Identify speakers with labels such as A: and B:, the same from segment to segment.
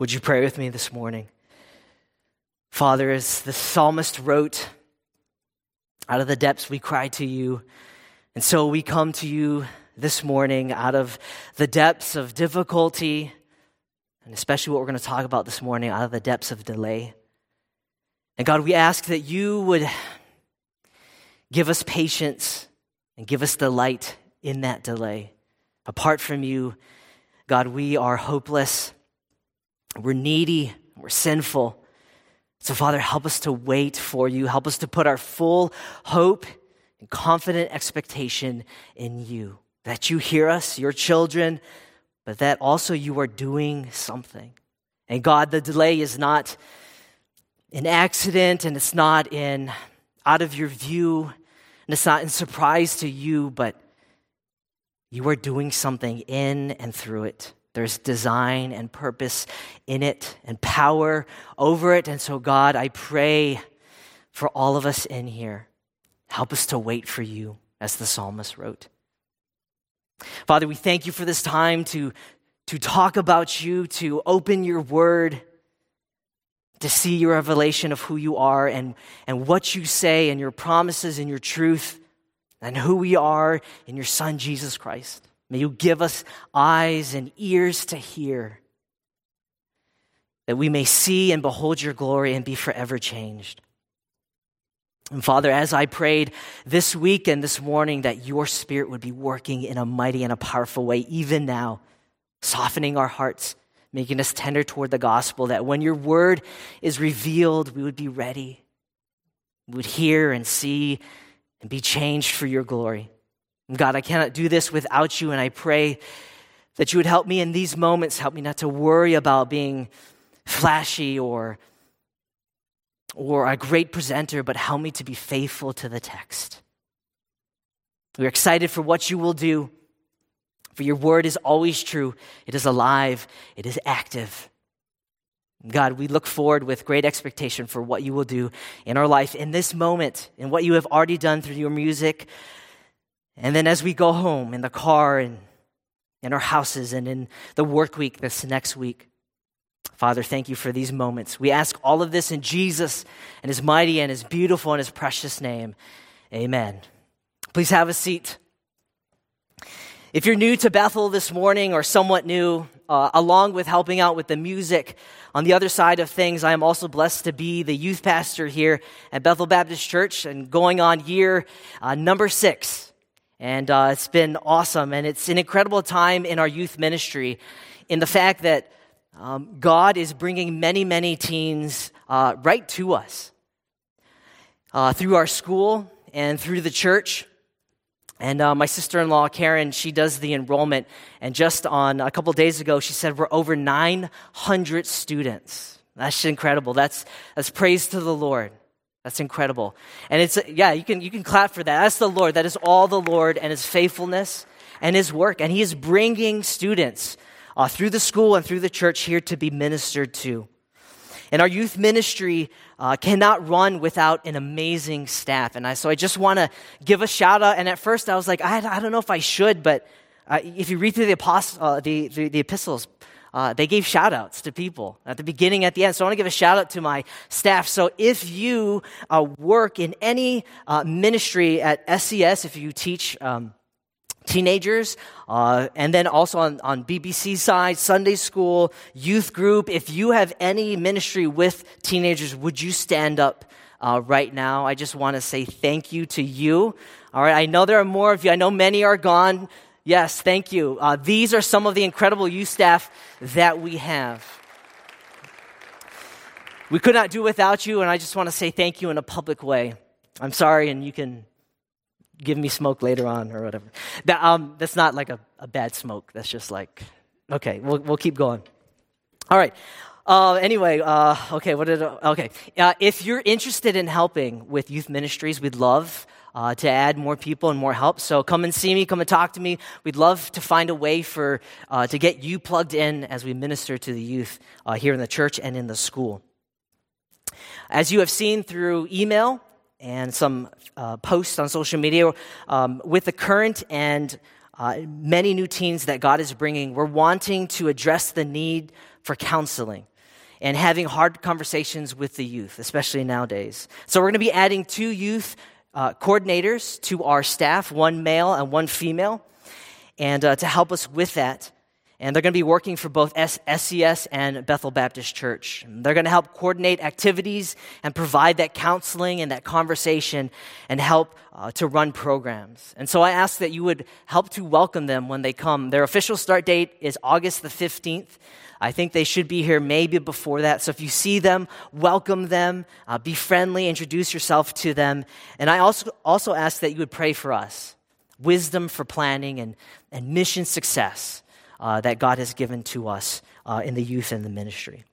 A: Would you pray with me this morning? Father, as the psalmist wrote, out of the depths we cry to you. And so we come to you this morning out of the depths of difficulty, and especially what we're going to talk about this morning, out of the depths of delay. And God, we ask that you would give us patience and give us delight in that delay. Apart from you, God, we are hopeless, we're needy, we're sinful. So, Father, help us to wait for you. Help us to put our full hope and confident expectation in you. That you hear us, your children, but that also you are doing something. And God, the delay is not an accident and it's not in out of your view and it's not in surprise to you, but you are doing something in and through it. There's design and purpose in it and power over it. And so, God, I pray for all of us in here. Help us to wait for you, as the psalmist wrote. Father, we thank you for this time to, to talk about you, to open your word, to see your revelation of who you are and, and what you say and your promises and your truth and who we are in your Son, Jesus Christ. May you give us eyes and ears to hear, that we may see and behold your glory and be forever changed. And Father, as I prayed this week and this morning that your Spirit would be working in a mighty and a powerful way, even now, softening our hearts, making us tender toward the gospel, that when your word is revealed, we would be ready. We would hear and see and be changed for your glory. God, I cannot do this without you, and I pray that you would help me in these moments. Help me not to worry about being flashy or, or a great presenter, but help me to be faithful to the text. We're excited for what you will do, for your word is always true. It is alive, it is active. God, we look forward with great expectation for what you will do in our life in this moment, in what you have already done through your music. And then as we go home in the car and in our houses and in the work week this next week. Father, thank you for these moments. We ask all of this in Jesus and his mighty and his beautiful and his precious name. Amen. Please have a seat. If you're new to Bethel this morning or somewhat new, uh, along with helping out with the music, on the other side of things, I am also blessed to be the youth pastor here at Bethel Baptist Church and going on year uh, number six. And uh, it's been awesome. And it's an incredible time in our youth ministry in the fact that um, God is bringing many, many teens uh, right to us uh, through our school and through the church. And uh, my sister in law, Karen, she does the enrollment. And just on a couple days ago, she said we're over 900 students. That's incredible. That's, that's praise to the Lord. That's incredible. And it's, yeah, you can, you can clap for that. That's the Lord. That is all the Lord and his faithfulness and his work. And he is bringing students uh, through the school and through the church here to be ministered to. And our youth ministry uh, cannot run without an amazing staff. And I, so I just want to give a shout out. And at first I was like, I, I don't know if I should, but uh, if you read through the, apost- uh, the, the, the, epistles, uh, they gave shout outs to people at the beginning, at the end. So I want to give a shout out to my staff. So if you uh, work in any uh, ministry at SCS, if you teach, um, teenagers, uh, and then also on, on BBC side, Sunday school, youth group. If you have any ministry with teenagers, would you stand up uh, right now? I just want to say thank you to you. All right, I know there are more of you. I know many are gone. Yes, thank you. Uh, these are some of the incredible youth staff that we have. We could not do without you, and I just want to say thank you in a public way. I'm sorry, and you can give me smoke later on or whatever. That, um, that's not like a, a bad smoke. That's just like, okay, we'll, we'll keep going. All right. Uh, anyway, uh, okay, what did, okay. Uh, if you're interested in helping with youth ministries, we'd love uh, to add more people and more help. So come and see me, come and talk to me. We'd love to find a way for, uh, to get you plugged in as we minister to the youth uh, here in the church and in the school. As you have seen through email, and some uh, posts on social media um, with the current and uh, many new teens that God is bringing. We're wanting to address the need for counseling and having hard conversations with the youth, especially nowadays. So, we're going to be adding two youth uh, coordinators to our staff, one male and one female, and uh, to help us with that. And they're going to be working for both SCS and Bethel Baptist Church. They're going to help coordinate activities and provide that counseling and that conversation and help uh, to run programs. And so I ask that you would help to welcome them when they come. Their official start date is August the 15th. I think they should be here maybe before that. So if you see them, welcome them, uh, be friendly, introduce yourself to them. And I also, also ask that you would pray for us wisdom for planning and, and mission success uh, that God has given to us uh, in the youth and the ministry.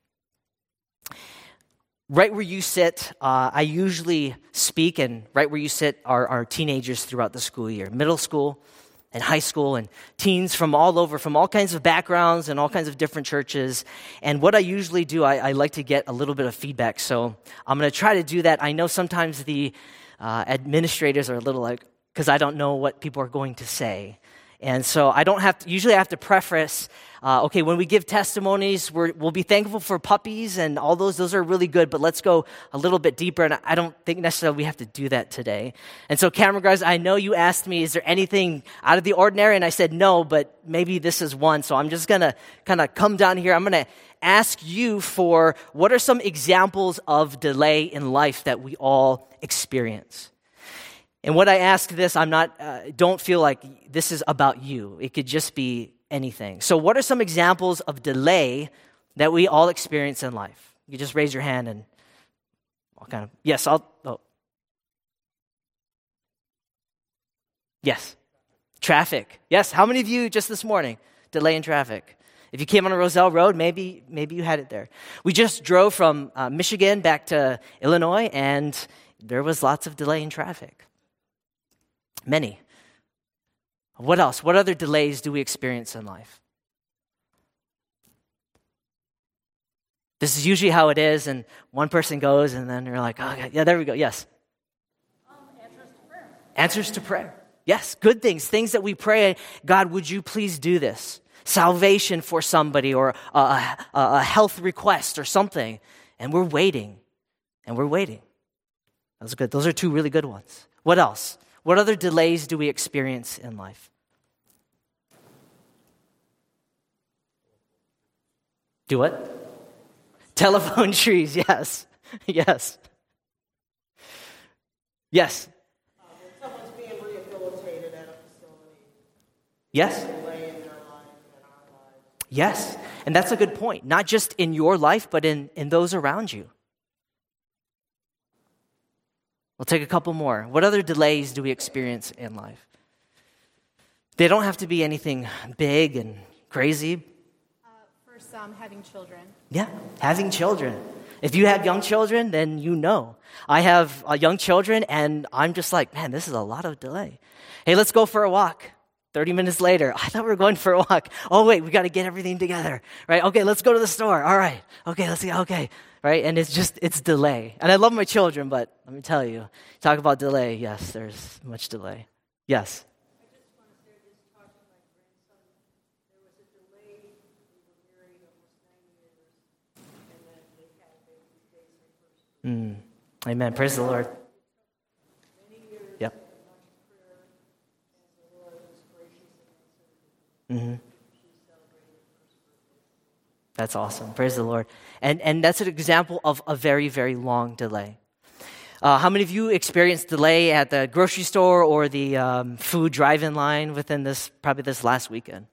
A: Right where you sit, uh, I usually speak, and right where you sit are, are teenagers throughout the school year middle school and high school, and teens from all over, from all kinds of backgrounds and all kinds of different churches. And what I usually do, I, I like to get a little bit of feedback. So I'm going to try to do that. I know sometimes the uh, administrators are a little like, because I don't know what people are going to say. And so I don't have to, usually I have to preface, uh, okay, when we give testimonies, we will be thankful for puppies and all those. Those are really good, but let's go a little bit deeper. And I don't think necessarily we have to do that today. And so, camera guys, I know you asked me, is there anything out of the ordinary? And I said no, but maybe this is one. So I'm just going to kind of come down here. I'm going to ask you for what are some examples of delay in life that we all experience? And what I ask this, I'm not, uh, don't feel like this is about you. It could just be anything. So, what are some examples of delay that we all experience in life? You just raise your hand and I'll kind of, yes, I'll, oh. Yes. Traffic. Yes. How many of you just this morning delay in traffic? If you came on a Roselle Road, maybe maybe you had it there. We just drove from uh, Michigan back to Illinois, and there was lots of delay in traffic. Many. What else? What other delays do we experience in life? This is usually how it is, and one person goes, and then you're like, oh, yeah, there we go. Yes.
B: Um, answers to prayer.
A: Answers to prayer. Yes, good things, things that we pray, God, would you please do this? Salvation for somebody, or a, a, a health request, or something. And we're waiting, and we're waiting. That's good. Those are two really good ones. What else? What other delays do we experience in life? Do what? Telephone trees, yes. yes. Yes. Yes. Yes. And that's a good point. Not just in your life, but in, in those around you. We'll take a couple more. What other delays do we experience in life? They don't have to be anything big and crazy.
B: Uh, for some, having children.
A: Yeah, having children. If you have young children, then you know. I have uh, young children, and I'm just like, man, this is a lot of delay. Hey, let's go for a walk. 30 minutes later, I thought we were going for a walk. Oh, wait, we got to get everything together, right? Okay, let's go to the store. All right. Okay, let's see. Okay, right? And it's just, it's delay. And I love my children, but let me tell you, talk about delay. Yes, there's much delay. Yes. Mm. Amen. Praise the Lord. Mm-hmm. That's awesome. Praise the Lord. And, and that's an example of a very, very long delay. Uh, how many of you experienced delay at the grocery store or the um, food drive-in line within this, probably this last weekend?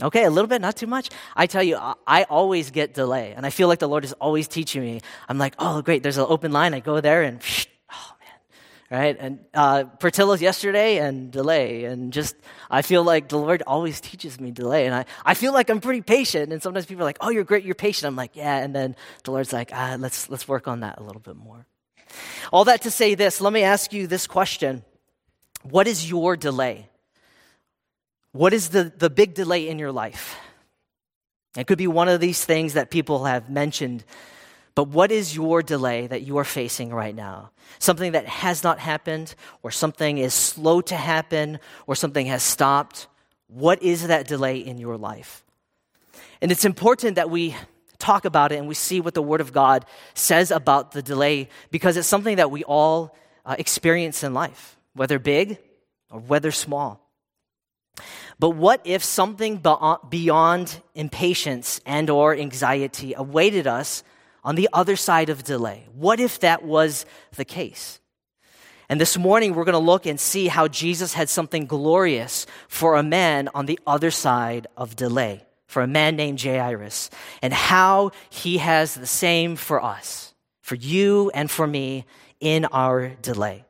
A: Okay, a little bit, not too much. I tell you, I, always get delay, and I feel like the Lord is always teaching me. I'm like, oh, great, there's an open line. I go there, and right? And uh, Portillo's yesterday and delay. And just, I feel like the Lord always teaches me delay. And I, I feel like I'm pretty patient. And sometimes people are like, oh, you're great, you're patient. I'm like, yeah. And then the Lord's like, ah, let's, let's work on that a little bit more. All that to say this, let me ask you this question What is your delay? What is the, the big delay in your life? It could be one of these things that people have mentioned but what is your delay that you are facing right now? Something that has not happened, or something is slow to happen, or something has stopped? What is that delay in your life? And it's important that we talk about it and we see what the Word of God says about the delay because it's something that we all uh, experience in life, whether big or whether small. But what if something beyond impatience and or anxiety awaited us on the other side of delay? What if that was the case? And this morning we're going to look and see how Jesus had something glorious for a man on the other side of delay, for a man named Jairus, and how he has the same for us, for you and for me in our delay.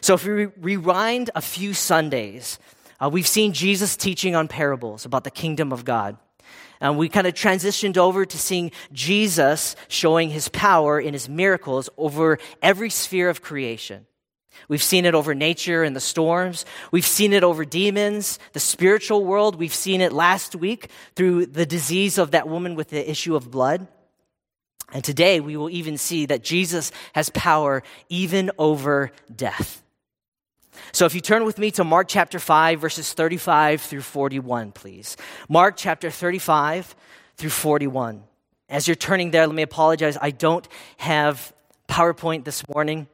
A: So if we rewind a few Sundays, uh, we've seen Jesus teaching on parables about the kingdom of God. And we kind of transitioned over to seeing Jesus showing his power in his miracles over every sphere of creation. We've seen it over nature and the storms. We've seen it over demons, the spiritual world. We've seen it last week through the disease of that woman with the issue of blood. And today we will even see that Jesus has power even over death. So if you turn with me to Mark chapter 5, verses 35 through 41, please. Mark chapter 35 through 41. As you're turning there, let me apologize. I don't have PowerPoint this morning.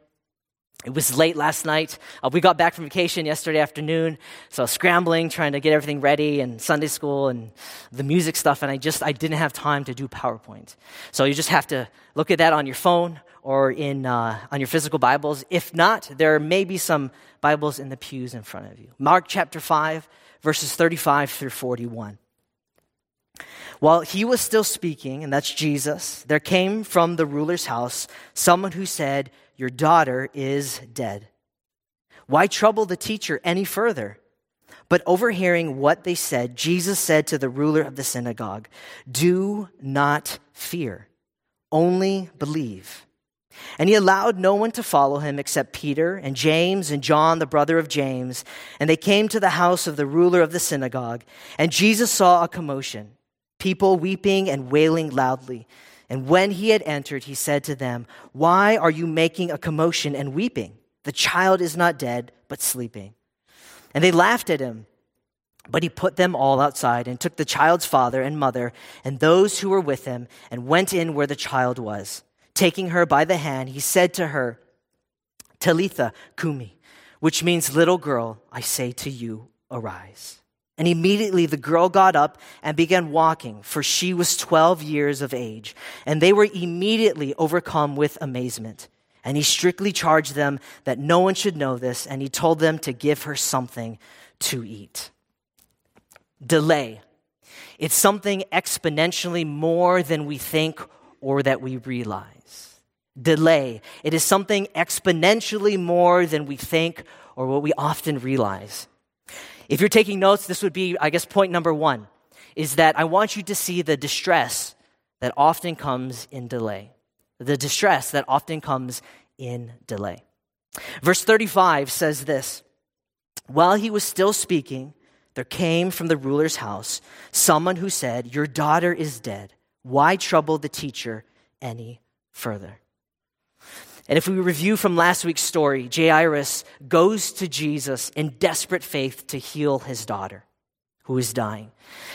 A: It was late last night. Uh, we got back from vacation yesterday afternoon, so scrambling, trying to get everything ready, and Sunday school and the music stuff, and I just I didn't have time to do PowerPoint. So you just have to look at that on your phone or in uh, on your physical Bibles. If not, there may be some Bibles in the pews in front of you. Mark chapter five, verses thirty-five through forty-one. While he was still speaking, and that's Jesus, there came from the ruler's house someone who said your daughter is dead. Why trouble the teacher any further? But overhearing what they said, Jesus said to the ruler of the synagogue, Do not fear, only believe. And he allowed no one to follow him except Peter and James and John, the brother of James. And they came to the house of the ruler of the synagogue. And Jesus saw a commotion, people weeping and wailing loudly. And when he had entered, he said to them, Why are you making a commotion and weeping? The child is not dead, but sleeping. And they laughed at him. But he put them all outside and took the child's father and mother and those who were with him and went in where the child was. Taking her by the hand, he said to her, Talitha kumi, which means little girl, I say to you, arise. And immediately the girl got up and began walking, for she was 12 years of age. And they were immediately overcome with amazement. And he strictly charged them that no one should know this, and he told them to give her something to eat. Delay. It's something exponentially more than we think or that we realize. Delay. It is something exponentially more than we think or what we often realize. If you're taking notes, this would be, I guess, point number one is that I want you to see the distress that often comes in delay. The distress that often comes in delay. Verse 35 says this While he was still speaking, there came from the ruler's house someone who said, Your daughter is dead. Why trouble the teacher any further? And if we review from last week's story, Jairus goes to Jesus in desperate faith to heal his daughter who is dying.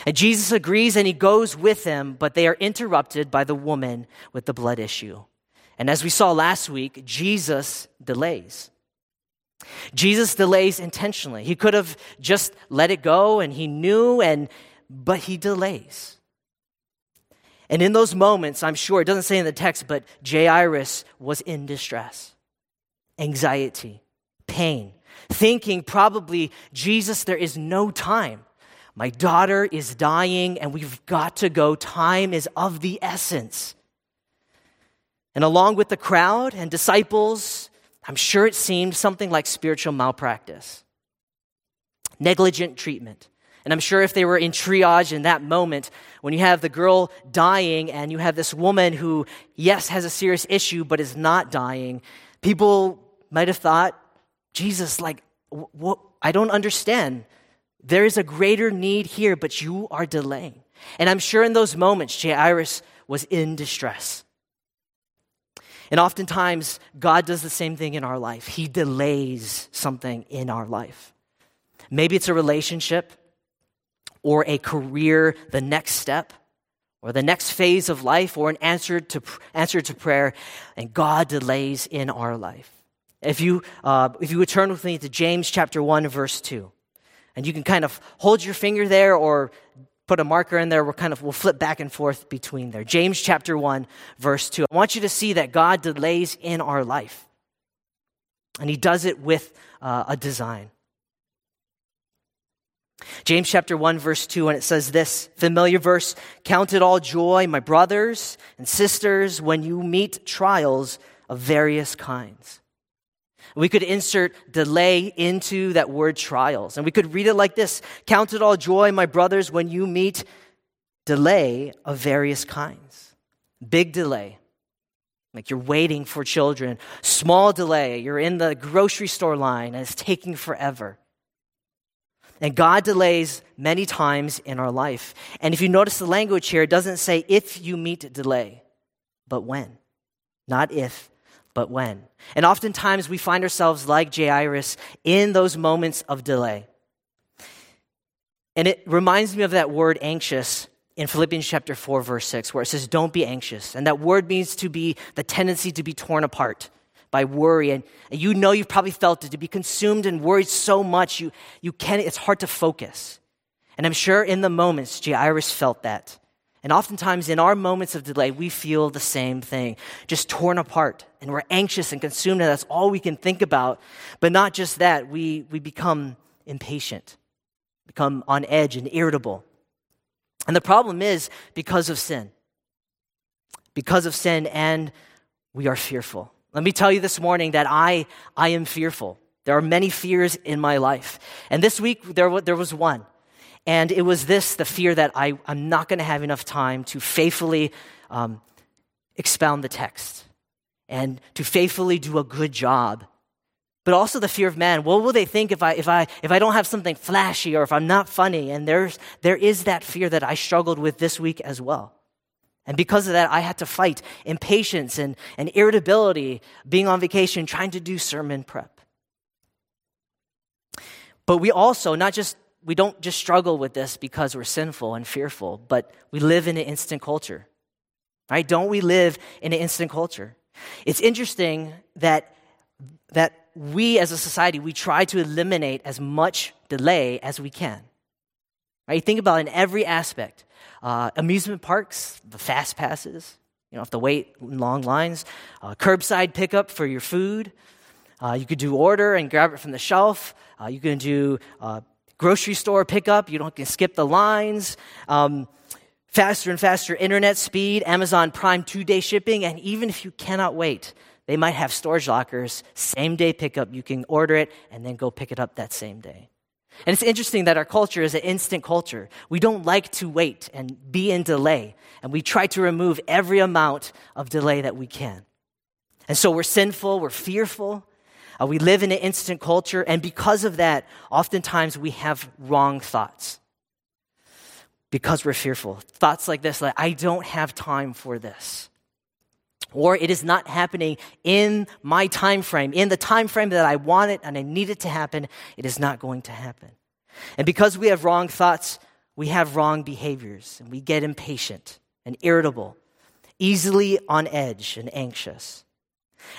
A: And Jesus agrees and he goes with them, but they are interrupted by the woman with the blood issue. And as we saw last week, Jesus delays. Jesus delays intentionally. He could have just let it go and he knew and but he delays. And in those moments, I'm sure, it doesn't say in the text, but Jairus was in distress, anxiety, pain, thinking probably, Jesus, there is no time. My daughter is dying and we've got to go. Time is of the essence. And along with the crowd and disciples, I'm sure it seemed something like spiritual malpractice, negligent treatment, and I'm sure if they were in triage in that moment, when you have the girl dying and you have this woman who, yes, has a serious issue, but is not dying, people might have thought, Jesus, like, what? I don't understand. There is a greater need here, but you are delaying. And I'm sure in those moments, Jairus was in distress. And oftentimes, God does the same thing in our life. He delays something in our life. Maybe it's a relationship or a career, the next step. or the next phase of life or an answer to, answer to prayer, and God delays in our life. If you, uh, if you would turn with me to James chapter 1, verse 2, and you can kind of hold your finger there or put a marker in there. We're kind of, we'll flip back and forth between there. James chapter 1, verse 2. I want you to see that God delays in our life, and He does it with uh, a design. James chapter 1, verse 2, and it says this familiar verse Count it all joy, my brothers and sisters, when you meet trials of various kinds. We could insert delay into that word trials, and we could read it like this Count it all joy, my brothers, when you meet delay of various kinds. Big delay, like you're waiting for children. Small delay, you're in the grocery store line and it's taking forever. And God delays many times in our life. And if you notice the language here, it doesn't say if you meet delay, but when. Not if, but when. And oftentimes we find ourselves like Jairus in those moments of delay. And it reminds me of that word anxious in Philippians chapter 4, verse 6, where it says, Don't be anxious. And that word means to be the tendency to be torn apart by worry. And, you know you've probably felt it to be consumed and worried so much you, you can't, it's hard to focus. And I'm sure in the moments, Jairus felt that. And oftentimes in our moments of delay, we feel the same thing, just torn apart. And we're anxious and consumed, and that's all we can think about. But not just that, we, we become impatient, become on edge and irritable. And the problem is because of sin. Because of sin, and we are fearful. Let me tell you this morning that I, I am fearful. There are many fears in my life. And this week, there, there was one. And it was this the fear that I, I'm not going to have enough time to faithfully um, expound the text and to faithfully do a good job. But also the fear of man. What will they think if I, if I, if I don't have something flashy or if I'm not funny? And there's, there is that fear that I struggled with this week as well. And because of that, I had to fight impatience and, and irritability, being on vacation, trying to do sermon prep. But we also, not just, we don't just struggle with this because we're sinful and fearful, but we live in an instant culture. Right? Don't we live in an instant culture? It's interesting that, that we as a society, we try to eliminate as much delay as we can. Right? Think about it in every aspect. Uh, amusement parks, the fast passes, you don't have to wait in long lines. Uh, curbside pickup for your food. Uh, you could do order and grab it from the shelf. Uh, you can do uh, grocery store pickup. You don't have to skip the lines. Um, faster and faster internet speed, Amazon Prime two day shipping, and even if you cannot wait, they might have storage lockers, same day pickup. You can order it and then go pick it up that same day. And it's interesting that our culture is an instant culture. We don't like to wait and be in delay, and we try to remove every amount of delay that we can. And so we're sinful, we're fearful, uh, we live in an instant culture, and because of that, oftentimes we have wrong thoughts. Because we're fearful. Thoughts like this, like, I don't have time for this or it is not happening in my time frame in the time frame that i want it and i need it to happen it is not going to happen. And because we have wrong thoughts we have wrong behaviors and we get impatient and irritable easily on edge and anxious.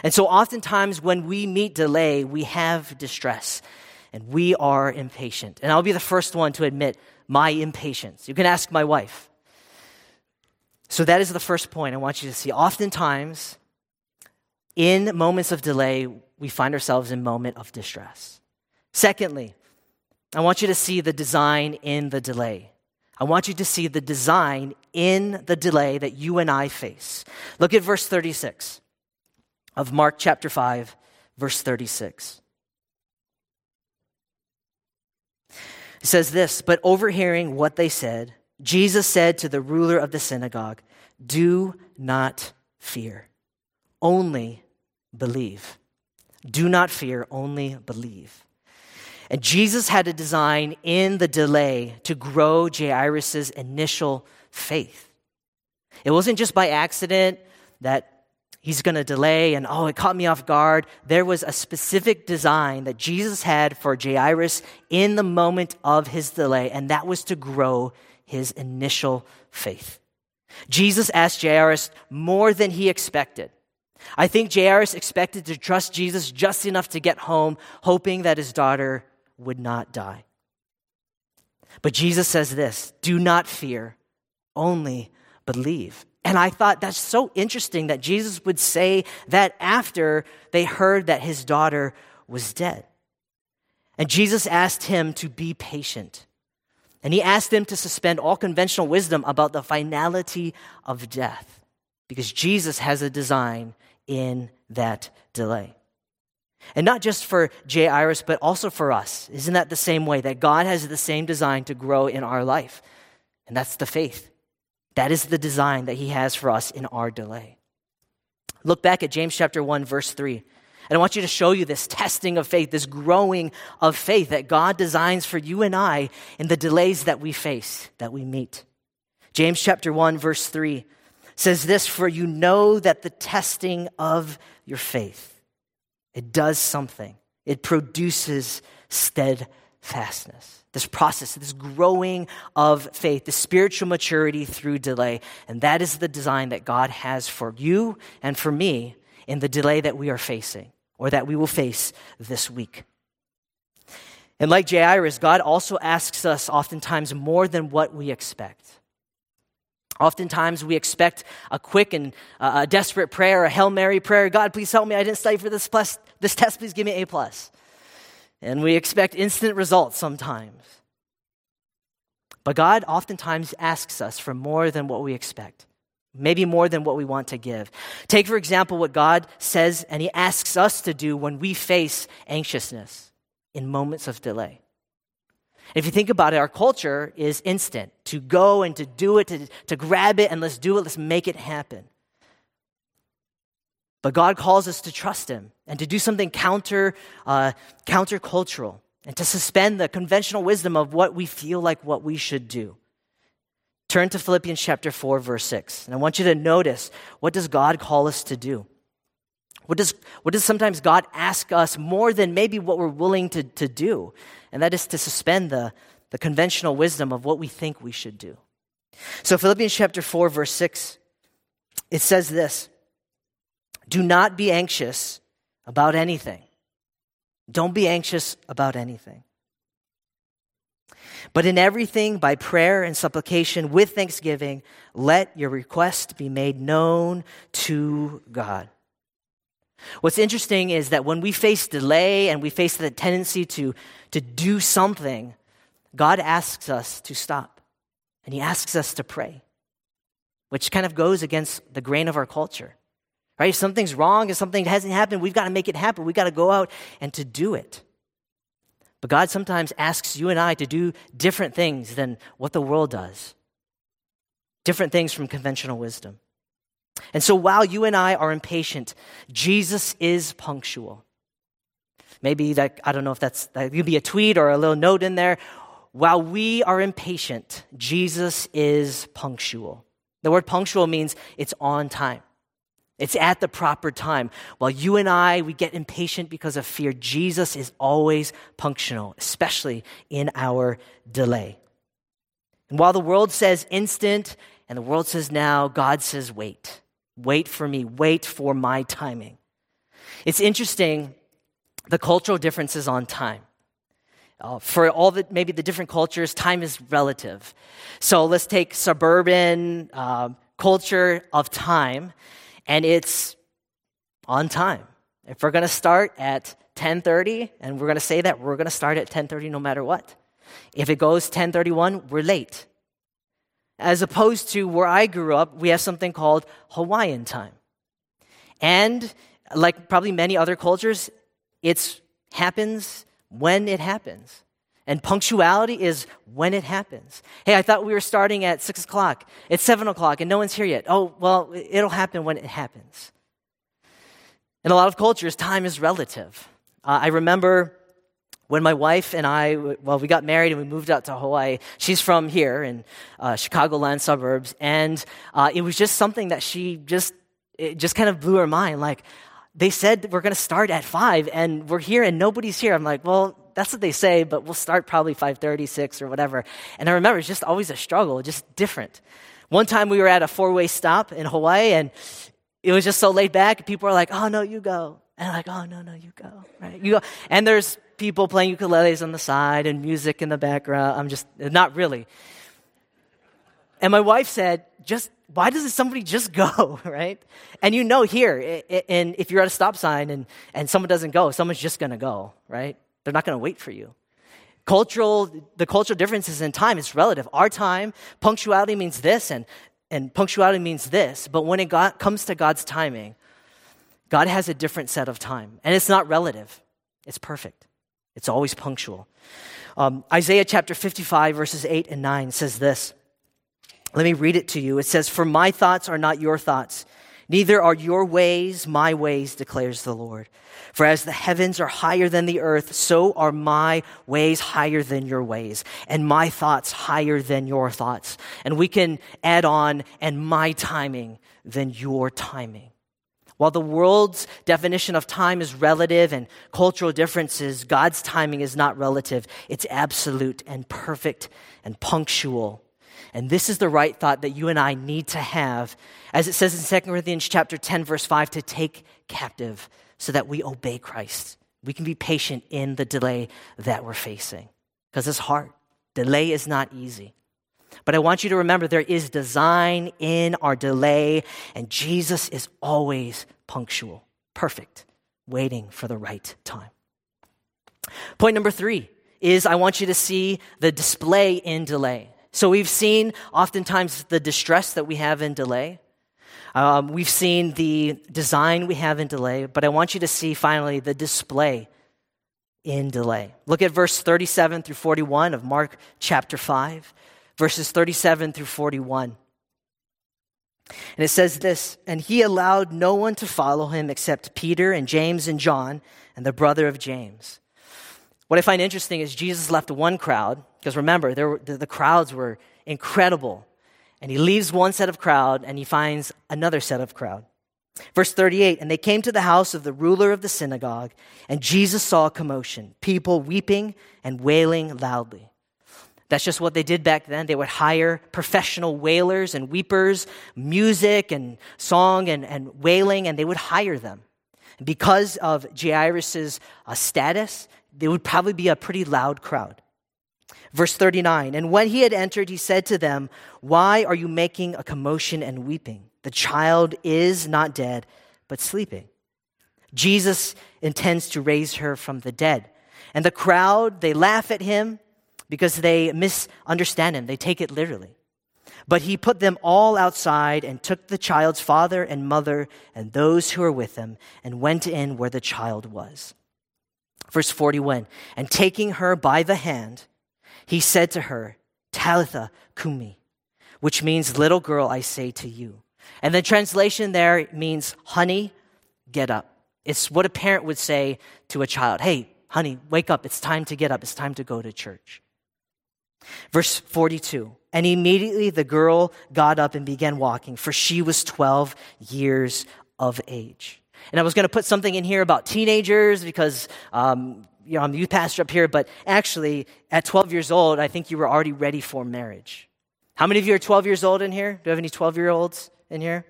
A: And so oftentimes when we meet delay we have distress and we are impatient. And i'll be the first one to admit my impatience. You can ask my wife so, that is the first point I want you to see. Oftentimes, in moments of delay, we find ourselves in moment of distress. Secondly, I want you to see the design in the delay. I want you to see the design in the delay that you and I face. Look at verse 36 of Mark chapter 5, verse 36. It says this, but overhearing what they said, Jesus said to the ruler of the synagogue, Do not fear, only believe. Do not fear, only believe. And Jesus had a design in the delay to grow Jairus' initial faith. It wasn't just by accident that he's going to delay and, oh, it caught me off guard. There was a specific design that Jesus had for Jairus in the moment of his delay, and that was to grow his initial faith. Jesus asked Jairus more than he expected. I think Jairus expected to trust Jesus just enough to get home, hoping that his daughter would not die. But Jesus says this do not fear, only believe. And I thought that's so interesting that Jesus would say that after they heard that his daughter was dead. And Jesus asked him to be patient. And he asked them to suspend all conventional wisdom about the finality of death because Jesus has a design in that delay. And not just for Jairus, but also for us. Isn't that the same way? That God has the same design to grow in our life. And that's the faith. That is the design that He has for us in our delay. Look back at James chapter 1, verse 3. And I want you to show you this testing of faith, this growing of faith that God designs for you and I in the delays that we face, that we meet. James chapter 1, verse 3 says this For you know that the testing of your faith, it does something, it produces steadfastness. This process, this growing of faith, the spiritual maturity through delay. And that is the design that God has for you and for me in the delay that we are facing or that we will face this week. And like Jairus, God also asks us oftentimes more than what we expect. Oftentimes we expect a quick and uh, a desperate prayer, a Hail Mary prayer. God, please help me. I didn't study for this, plus, this test. Please give me A plus. And we expect instant results sometimes. But God oftentimes asks us for more than what we expect, maybe more than what we want to give. Take, for example, what God says and He asks us to do when we face anxiousness in moments of delay. If you think about it, our culture is instant to go and to do it, to, to grab it, and let's do it, let's make it happen. But God calls us to trust Him and to do something counter, uh, countercultural and to suspend the conventional wisdom of what we feel like what we should do. Turn to Philippians chapter 4, verse 6. And I want you to notice what does God call us to do? What does, what does sometimes God ask us more than maybe what we're willing to, to do? And that is to suspend the, the conventional wisdom of what we think we should do. So, Philippians chapter 4, verse 6, it says this Do not be anxious about anything. Don't be anxious about anything. But in everything, by prayer and supplication with thanksgiving, let your request be made known to God. What's interesting is that when we face delay and we face the tendency to, to do something, God asks us to stop and He asks us to pray, which kind of goes against the grain of our culture. Right? If something's wrong, if something hasn't happened, we've got to make it happen. We've got to go out and to do it. But God sometimes asks you and I to do different things than what the world does, different things from conventional wisdom. And so while you and I are impatient, Jesus is punctual. Maybe that, I don't know if that's, that could be a tweet or a little note in there. While we are impatient, Jesus is punctual. The word punctual means it's on time. It's at the proper time. While you and I, we get impatient because of fear, Jesus is always punctual, especially in our delay. And while the world says instant and the world says now, God says wait. Wait for me. Wait for my timing. It's interesting the cultural differences on time. Uh, for all the maybe the different cultures, time is relative. So let's take suburban uh, culture of time, and it's on time. If we're going to start at 10:30, and we're going to say that we're going to start at 10:30 no matter what. If it goes 10:31, we're late. As opposed to where I grew up, we have something called Hawaiian time. And like probably many other cultures, it happens when it happens. And punctuality is when it happens. Hey, I thought we were starting at six o'clock. It's seven o'clock and no one's here yet. Oh, well, it'll happen when it happens. In a lot of cultures, time is relative. Uh, I remember when my wife and I, well, we got married and we moved out to Hawaii. She's from here in uh, Chicagoland suburbs, and uh, it was just something that she just, it just kind of blew her mind. Like, they said we're going to start at five, and we're here, and nobody's here. I'm like, well, that's what they say, but we'll start probably 5:30, 6 or whatever. And I remember it's just always a struggle, just different. One time we were at a four way stop in Hawaii and it was just so laid back. People are like, oh, no, you go. And I'm like, oh, no, no, you go. Right? You go. And there's people playing ukuleles on the side and music in the background. I'm just, not really. And my wife said, just, why doesn't somebody just go, right? And you know here, and if you're at a stop sign and, and someone doesn't go, someone's just going to go, right? They're not going to wait for you. Cultural, the cultural differences in time is relative. Our time, punctuality means this, and, and punctuality means this. But when it got, comes to God's timing, God has a different set of time. And it's not relative, it's perfect. It's always punctual. Um, Isaiah chapter 55, verses 8 and 9 says this. Let me read it to you. It says, For my thoughts are not your thoughts, neither are your ways my ways, declares the Lord. For as the heavens are higher than the earth, so are my ways higher than your ways, and my thoughts higher than your thoughts. And we can add on, and my timing than your timing. While the world's definition of time is relative and cultural differences, God's timing is not relative. It's absolute and perfect and punctual. And this is the right thought that you and I need to have, as it says in 2 Corinthians chapter 10, verse 5, to take captive so that we obey Christ. We can be patient in the delay that we're facing because it's hard. Delay is not easy. But I want you to remember there is design in our delay, and Jesus is always punctual, perfect, waiting for the right time. Point number three is I want you to see the display in delay. So we've seen oftentimes the distress that we have in delay. Um, we've seen the design we have in delay, but I want you to see finally the display in delay. Look at verse 37 through 41 of Mark chapter 5, verses 37 through 41. And it says this And he allowed no one to follow him except Peter and James and John and the brother of James. What I find interesting is Jesus left one crowd, because remember, were, the, the crowds were incredible. And he leaves one set of crowd and he finds another set of crowd. Verse 38 And they came to the house of the ruler of the synagogue, and Jesus saw a commotion, people weeping and wailing loudly. That's just what they did back then. They would hire professional wailers and weepers, music and song and, and wailing, and they would hire them. because of Jairus' uh, status, there would probably be a pretty loud crowd. Verse 39 And when he had entered, he said to them, Why are you making a commotion and weeping? The child is not dead, but sleeping. Jesus intends to raise her from the dead. And the crowd, they laugh at him because they misunderstand him. They take it literally. But he put them all outside and took the child's father and mother and those who were with him and went in where the child was. Verse 41 And taking her by the hand, he said to her, Talitha kumi, which means, little girl, I say to you. And the translation there means, honey, get up. It's what a parent would say to a child Hey, honey, wake up. It's time to get up. It's time to go to church. Verse 42 And immediately the girl got up and began walking, for she was 12 years of age. And I was going to put something in here about teenagers because um, you know, I'm the youth pastor up here, but actually, at 12 years old, I think you were already ready for marriage. How many of you are 12 years old in here? Do you have any 12 year olds in here?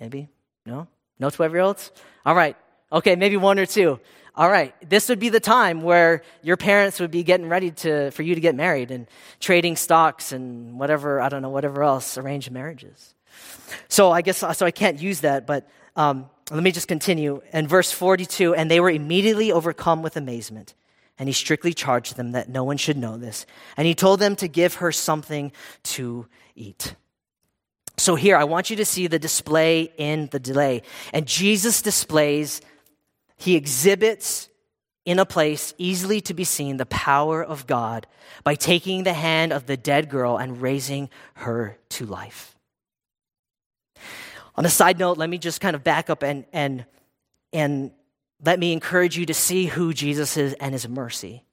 A: Maybe? No? No 12 year olds? All right. Okay, maybe one or two. All right. This would be the time where your parents would be getting ready to, for you to get married and trading stocks and whatever, I don't know, whatever else, arranged marriages. So I guess, so I can't use that, but um, let me just continue. In verse 42, and they were immediately overcome with amazement. And he strictly charged them that no one should know this. And he told them to give her something to eat. So here, I want you to see the display in the delay. And Jesus displays, he exhibits in a place easily to be seen the power of God by taking the hand of the dead girl and raising her to life. On a side note, let me just kind of back up and, and, and let me encourage you to see who Jesus is and his mercy.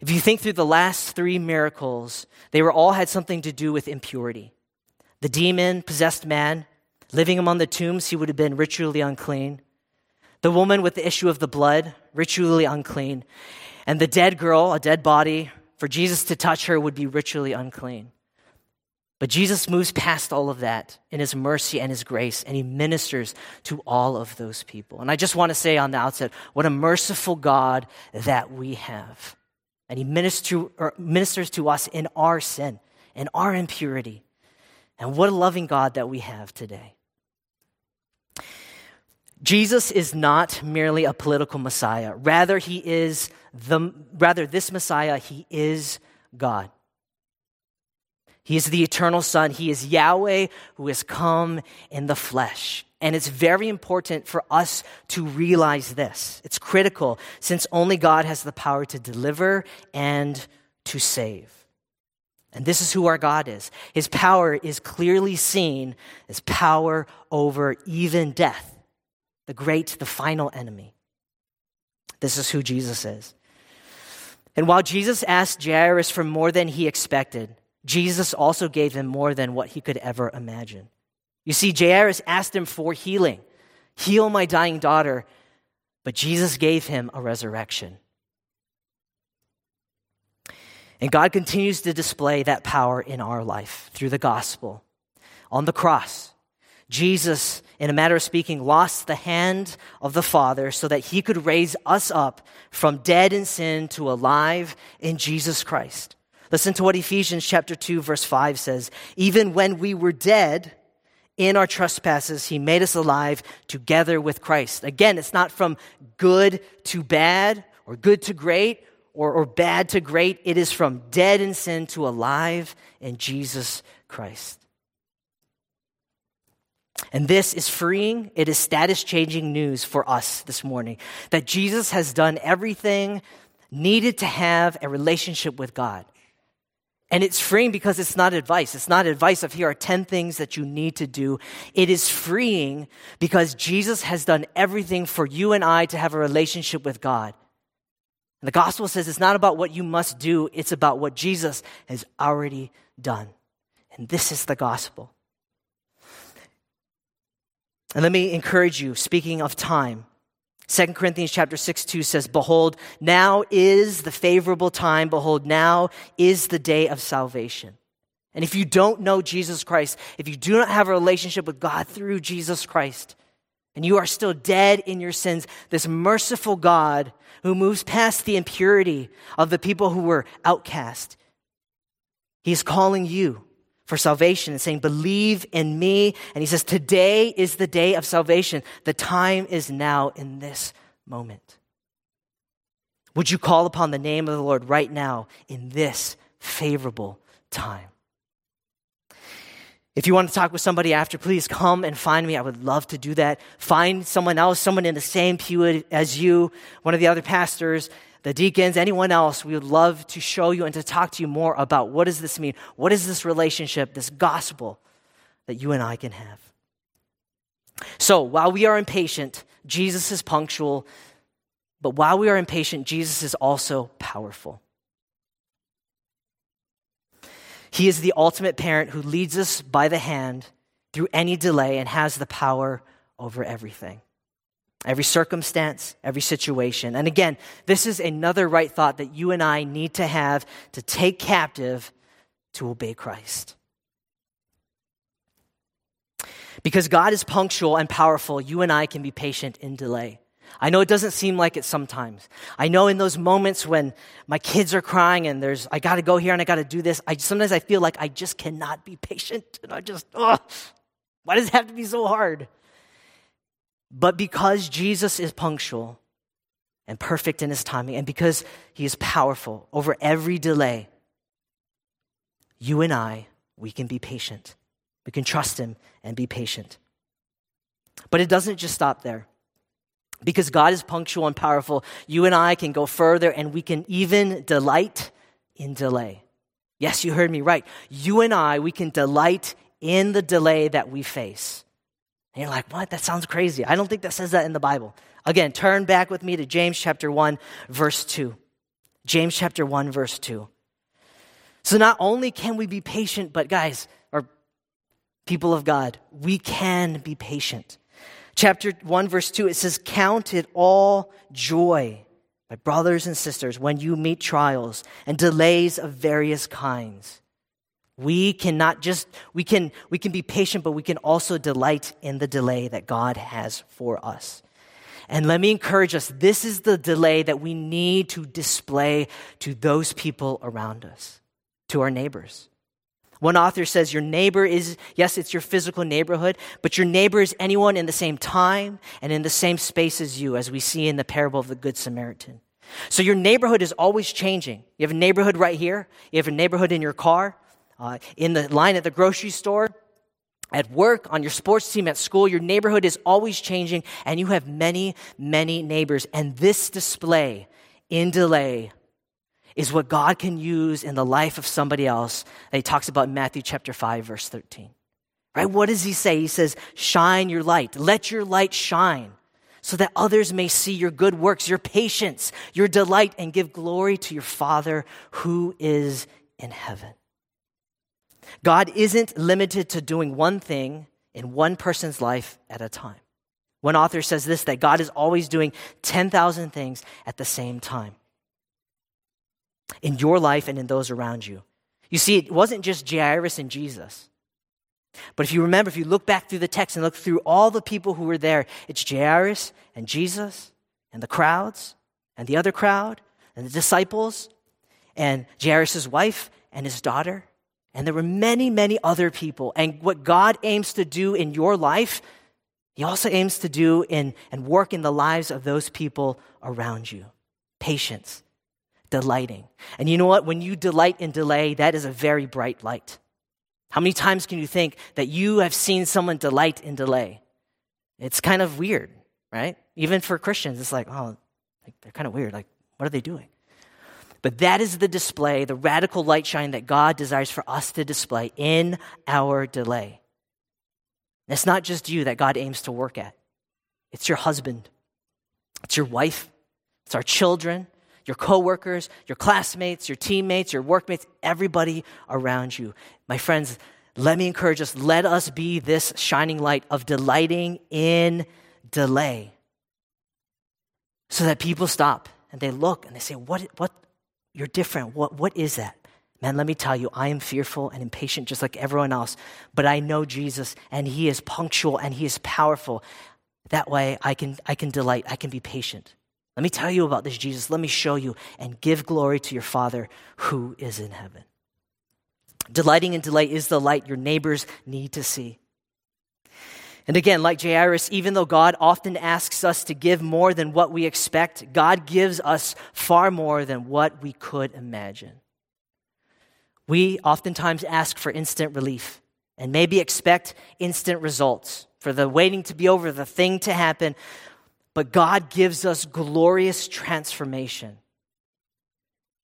A: If you think through the last three miracles, they were all had something to do with impurity. The demon possessed man, living among the tombs, he would have been ritually unclean. The woman with the issue of the blood, ritually unclean. And the dead girl, a dead body, for Jesus to touch her would be ritually unclean. But Jesus moves past all of that in his mercy and his grace, and he ministers to all of those people. And I just want to say on the outset, what a merciful God that we have. And he minister, ministers to us in our sin, in our impurity. And what a loving God that we have today. Jesus is not merely a political Messiah. Rather, he is the, rather, this Messiah, he is God. He is the eternal Son. He is Yahweh who has come in the flesh. And it's very important for us to realize this. It's critical since only God has the power to deliver and to save. And this is who our God is. His power is clearly seen as power over even death, the great, the final enemy. This is who Jesus is. And while Jesus asked Jairus for more than he expected, Jesus also gave him more than what he could ever imagine. You see, Jairus asked him for healing heal my dying daughter, but Jesus gave him a resurrection. And God continues to display that power in our life through the gospel. On the cross, Jesus, in a matter of speaking, lost the hand of the Father so that he could raise us up from dead in sin to alive in Jesus Christ. Listen to what Ephesians chapter 2 verse 5 says. Even when we were dead in our trespasses, he made us alive together with Christ. Again, it's not from good to bad or good to great or, or bad to great. It is from dead in sin to alive in Jesus Christ. And this is freeing, it is status changing news for us this morning that Jesus has done everything needed to have a relationship with God. And it's freeing because it's not advice. It's not advice of here are 10 things that you need to do. It is freeing because Jesus has done everything for you and I to have a relationship with God. And the gospel says it's not about what you must do, it's about what Jesus has already done. And this is the gospel. And let me encourage you, speaking of time, 2 Corinthians chapter 6 2 says, Behold, now is the favorable time. Behold, now is the day of salvation. And if you don't know Jesus Christ, if you do not have a relationship with God through Jesus Christ, and you are still dead in your sins, this merciful God who moves past the impurity of the people who were outcast, He is calling you for salvation and saying, Believe in me. And he says, Today is the day of salvation. The time is now in this moment. Would you call upon the name of the Lord right now in this favorable time? If you want to talk with somebody after, please come and find me. I would love to do that. Find someone else, someone in the same pew as you, one of the other pastors, the deacons, anyone else, we would love to show you and to talk to you more about what does this mean? What is this relationship, this gospel that you and I can have? So while we are impatient, Jesus is punctual, but while we are impatient, Jesus is also powerful. He is the ultimate parent who leads us by the hand through any delay and has the power over everything every circumstance, every situation. And again, this is another right thought that you and I need to have to take captive to obey Christ. Because God is punctual and powerful, you and I can be patient in delay. I know it doesn't seem like it sometimes. I know in those moments when my kids are crying and there's, I gotta go here and I gotta do this, I, sometimes I feel like I just cannot be patient. And I just, oh, why does it have to be so hard? But because Jesus is punctual and perfect in his timing, and because he is powerful over every delay, you and I, we can be patient. We can trust him and be patient. But it doesn't just stop there. Because God is punctual and powerful, you and I can go further and we can even delight in delay. Yes, you heard me right. You and I, we can delight in the delay that we face. And you're like, what? That sounds crazy. I don't think that says that in the Bible. Again, turn back with me to James chapter 1, verse 2. James chapter 1, verse 2. So not only can we be patient, but guys, or people of God, we can be patient. Chapter 1, verse 2, it says, Count it all joy, my brothers and sisters, when you meet trials and delays of various kinds We cannot just, we can, we can be patient, but we can also delight in the delay that God has for us. And let me encourage us this is the delay that we need to display to those people around us, to our neighbors. One author says your neighbor is, yes, it's your physical neighborhood, but your neighbor is anyone in the same time and in the same space as you, as we see in the parable of the Good Samaritan. So your neighborhood is always changing. You have a neighborhood right here, you have a neighborhood in your car, uh, in the line at the grocery store, at work, on your sports team, at school. Your neighborhood is always changing, and you have many, many neighbors. And this display in delay is what God can use in the life of somebody else that he talks about in Matthew chapter 5 verse 13. Right? What does he say? He says, "Shine your light. Let your light shine." So that others may see your good works, your patience, your delight, and give glory to your Father who is in heaven. God isn't limited to doing one thing in one person's life at a time. One author says this that God is always doing 10,000 things at the same time in your life and in those around you. You see, it wasn't just Jairus and Jesus. But if you remember, if you look back through the text and look through all the people who were there, it's Jairus and Jesus and the crowds and the other crowd and the disciples and Jairus' wife and his daughter. And there were many, many other people. And what God aims to do in your life, He also aims to do in and work in the lives of those people around you. Patience, delighting. And you know what? When you delight in delay, that is a very bright light. How many times can you think that you have seen someone delight in delay? It's kind of weird, right? Even for Christians, it's like, oh, like they're kind of weird. Like, what are they doing? But that is the display, the radical light shine that God desires for us to display in our delay. it's not just you that God aims to work at, it's your husband, it's your wife, it's our children, your coworkers, your classmates, your teammates, your workmates, everybody around you. My friends, let me encourage us, let us be this shining light of delighting in delay. So that people stop and they look and they say, What, what you're different. What, what is that? Man, let me tell you, I am fearful and impatient just like everyone else, but I know Jesus and he is punctual and he is powerful. That way I can, I can delight, I can be patient. Let me tell you about this Jesus. Let me show you and give glory to your Father who is in heaven. Delighting in delight is the light your neighbors need to see. And again, like Jairus, even though God often asks us to give more than what we expect, God gives us far more than what we could imagine. We oftentimes ask for instant relief and maybe expect instant results for the waiting to be over, the thing to happen. But God gives us glorious transformation,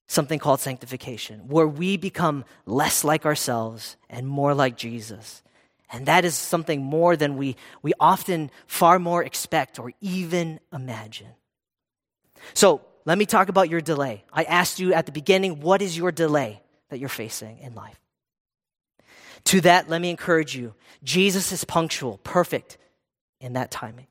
A: something called sanctification, where we become less like ourselves and more like Jesus. And that is something more than we, we often far more expect or even imagine. So let me talk about your delay. I asked you at the beginning, what is your delay that you're facing in life? To that, let me encourage you Jesus is punctual, perfect in that timing.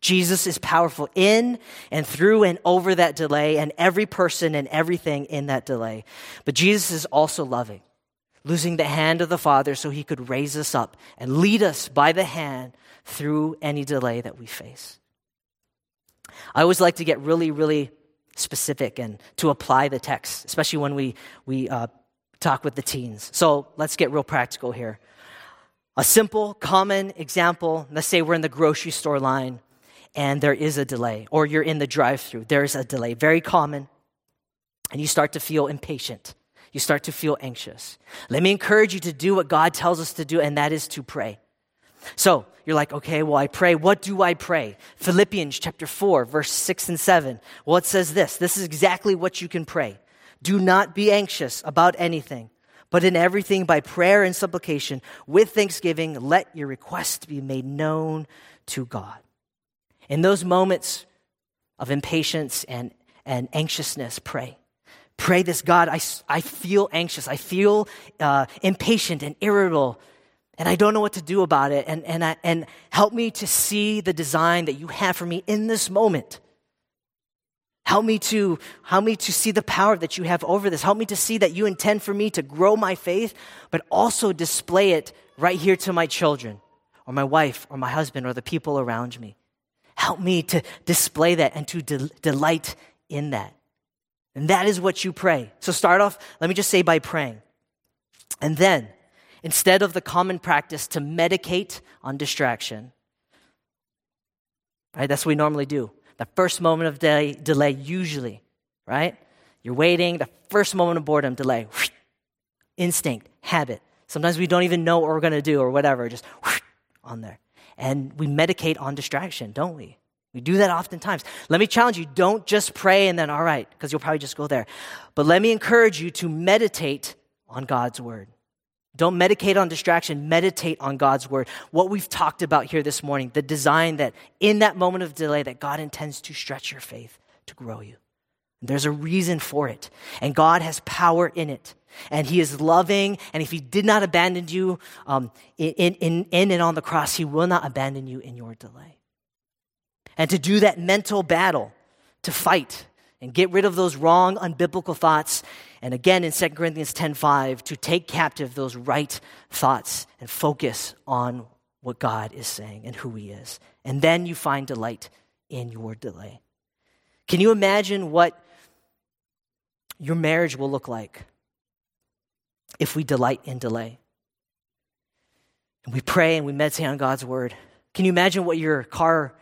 A: Jesus is powerful in and through and over that delay and every person and everything in that delay. But Jesus is also loving, losing the hand of the Father so he could raise us up and lead us by the hand through any delay that we face. I always like to get really, really specific and to apply the text, especially when we, we uh, talk with the teens. So let's get real practical here. A simple, common example let's say we're in the grocery store line and there is a delay, or you're in the drive through, there's a delay, very common, and you start to feel impatient. You start to feel anxious. Let me encourage you to do what God tells us to do, and that is to pray. So you're like, okay, well, I pray. What do I pray? Philippians chapter 4, verse 6 and 7. Well, it says this this is exactly what you can pray. Do not be anxious about anything, but in everything by prayer and supplication, with thanksgiving, let your requests be made known to God. In those moments of impatience and, and anxiousness, pray. Pray this God, I, I feel anxious. I feel uh, impatient and irritable, and I don't know what to do about it. And, and, I, and help me to see the design that you have for me in this moment. Help me to help me to see the power that you have over this. Help me to see that you intend for me to grow my faith, but also display it right here to my children or my wife or my husband or the people around me. Help me to display that and to de- delight in that. And that is what you pray. So start off, let me just say by praying. And then, instead of the common practice to medicate on distraction, right? That's what we normally do. The first moment of delay, delay usually, right? You're waiting, the first moment of boredom, delay. Instinct, habit. Sometimes we don't even know what we're going to do or whatever, just on there. And we medicate on distraction, don't we? We do that oftentimes. Let me challenge you don't just pray and then, all right, because you'll probably just go there. But let me encourage you to meditate on God's word. Don't meditate on distraction, meditate on God's word. What we've talked about here this morning, the design that in that moment of delay that God intends to stretch your faith, to grow you. There's a reason for it. And God has power in it. And He is loving. And if He did not abandon you um, in, in, in and on the cross, He will not abandon you in your delay. And to do that mental battle, to fight and get rid of those wrong, unbiblical thoughts. And again in 2 Corinthians 10:5, to take captive those right thoughts and focus on what God is saying and who He is. And then you find delight in your delay. Can you imagine what your marriage will look like if we delight in delay. And we pray and we meditate on God's word. Can you imagine what your car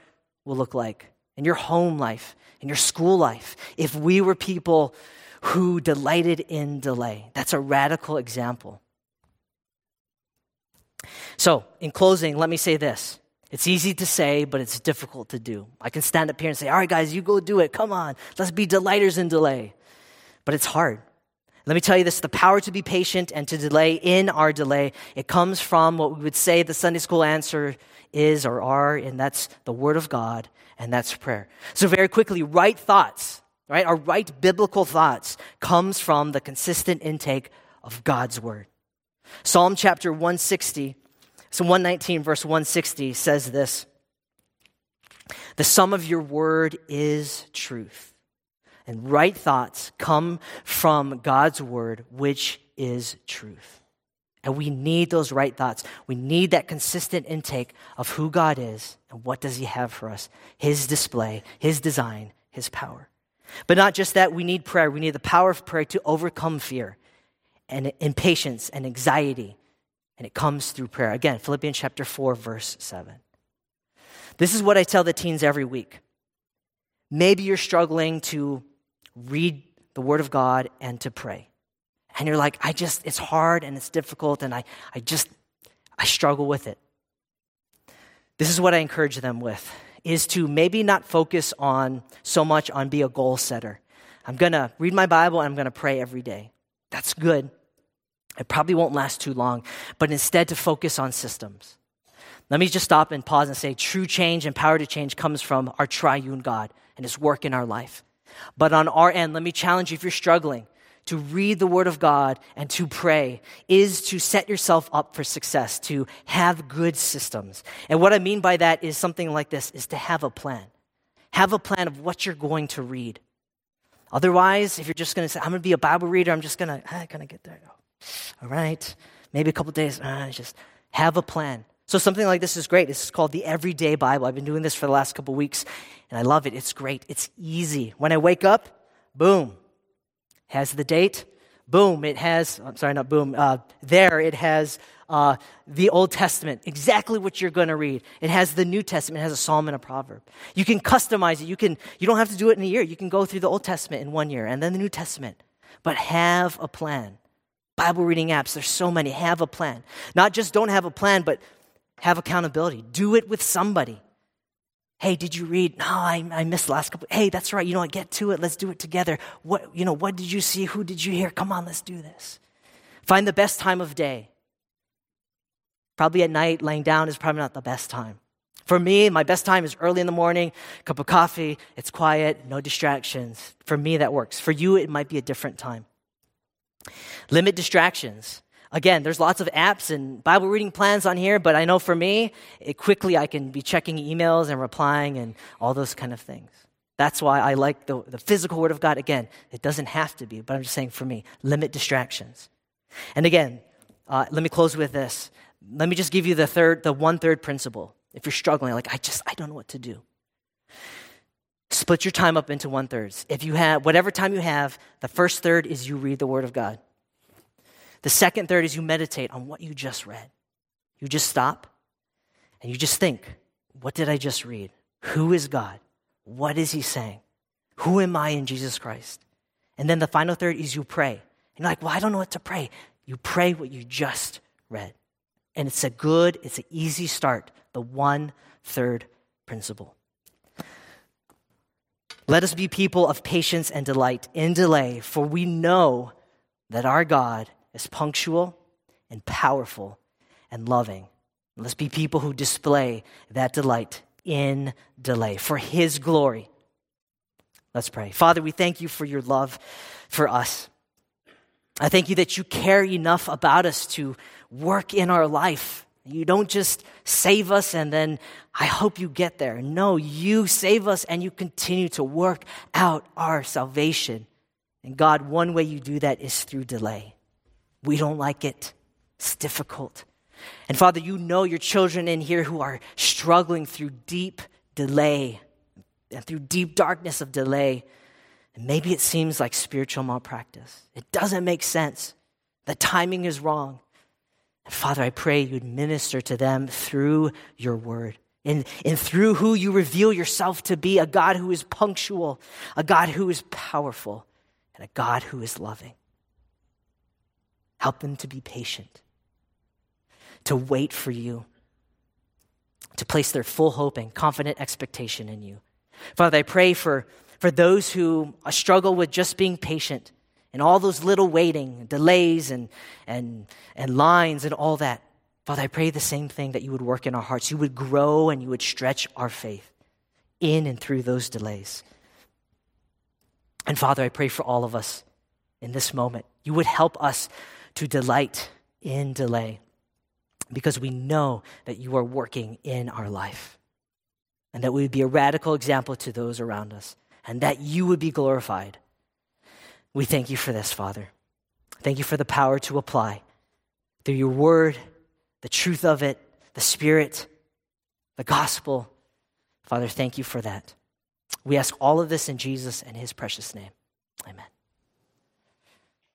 A: will look like and your home life and your school life if we were people who delighted in delay? That's a radical example. So, in closing, let me say this. It's easy to say, but it's difficult to do. I can stand up here and say, All right, guys, you go do it. Come on. Let's be delighters in delay but it's hard. Let me tell you this the power to be patient and to delay in our delay, it comes from what we would say the Sunday school answer is or are, and that's the Word of God, and that's prayer. So, very quickly, right thoughts, right? Our right biblical thoughts comes from the consistent intake of God's Word. Psalm chapter 160, so 119, verse 160 says this The sum of your word is truth and right thoughts come from God's word, which is truth. And we need those right thoughts. We need that consistent intake of who God is and what does he have for us. His display, his design, his power. But not just that, we need prayer. We need the power of prayer to overcome fear and impatience and anxiety. And it comes through prayer. Again, Philippians chapter 4, verse 7. This is what I tell the teens every week. Maybe you're struggling to read the Word of God and to pray. And you're like, I just, it's hard and it's difficult and I, I just, I struggle with it. This is what I encourage them with is to maybe not focus on so much on be a goal setter. I'm going to read my Bible and I'm going to pray every day. That's good. It probably won't last too long, but instead to focus on systems. Let me just stop and pause and say true change and power to change comes from our triune God and his work in our life. But on our end, let me challenge you if you're struggling to read the Word of God and to pray is to set yourself up for success, to have good systems. And what I mean by that is something like this is to have a plan. Have a plan of what you're going to read. Otherwise, if you're just going to say, I'm going to be a Bible reader, I'm just going to, ah, going to get there. All right. Maybe a couple days, ah, just have a plan. So something like this is great. This is called the Everyday Bible. I've been doing this for the last couple weeks, and I love it. It's great. It's easy. When I wake up, boom, has the date. Boom, it has, I'm sorry, not boom, uh, there it has uh, the Old Testament, exactly what you're going to read. It has the New Testament, it has a psalm and a proverb. You can customize it. You, can, you don't have to do it in a year. You can go through the Old Testament in one year and then the New Testament. But have a plan. Bible reading apps, there's so many. Have a plan. Not just don't have a plan, but have accountability. Do it with somebody. Hey, did you read? No, I, I missed the last couple. Hey, that's right. You know what? Get to it. Let's do it together. What, you know, what did you see? Who did you hear? Come on, let's do this. Find the best time of day. Probably at night, laying down is probably not the best time. For me, my best time is early in the morning, cup of coffee, it's quiet, no distractions. For me, that works. For you, it might be a different time. Limit distractions. Again, there's lots of apps and Bible reading plans on here, but I know for me, it quickly I can be checking emails and replying and all those kind of things. That's why I like the, the physical word of God. Again, it doesn't have to be, but I'm just saying for me, limit distractions. And again, uh, let me close with this. Let me just give you the third, the one third principle. If you're struggling, like, I just, I don't know what to do. Split your time up into one thirds. If you have, whatever time you have, the first third is you read the Word of God. The second third is you meditate on what you just read. You just stop and you just think, what did I just read? Who is God? What is He saying? Who am I in Jesus Christ? And then the final third is you pray. And you're like, well, I don't know what to pray. You pray what you just read. And it's a good, it's an easy start, the one third principle. Let us be people of patience and delight in delay, for we know that our God is punctual and powerful and loving. Let's be people who display that delight in delay for His glory. Let's pray. Father, we thank you for your love for us. I thank you that you care enough about us to work in our life. You don't just save us and then I hope you get there. No, you save us and you continue to work out our salvation. And God, one way you do that is through delay. We don't like it, it's difficult. And Father, you know your children in here who are struggling through deep delay and through deep darkness of delay. And maybe it seems like spiritual malpractice. It doesn't make sense. The timing is wrong. And Father, I pray you'd minister to them through your word. And, and through who you reveal yourself to be a God who is punctual, a God who is powerful, and a God who is loving. Help them to be patient, to wait for you, to place their full hope and confident expectation in you. Father, I pray for, for those who struggle with just being patient and all those little waiting, delays, and, and, and lines, and all that. Father, I pray the same thing that you would work in our hearts. You would grow and you would stretch our faith in and through those delays. And Father, I pray for all of us in this moment. You would help us to delight in delay because we know that you are working in our life and that we would be a radical example to those around us and that you would be glorified. We thank you for this, Father. Thank you for the power to apply through your word, the truth of it, the Spirit, the gospel. Father, thank you for that. We ask all of this in Jesus and his precious name. Amen.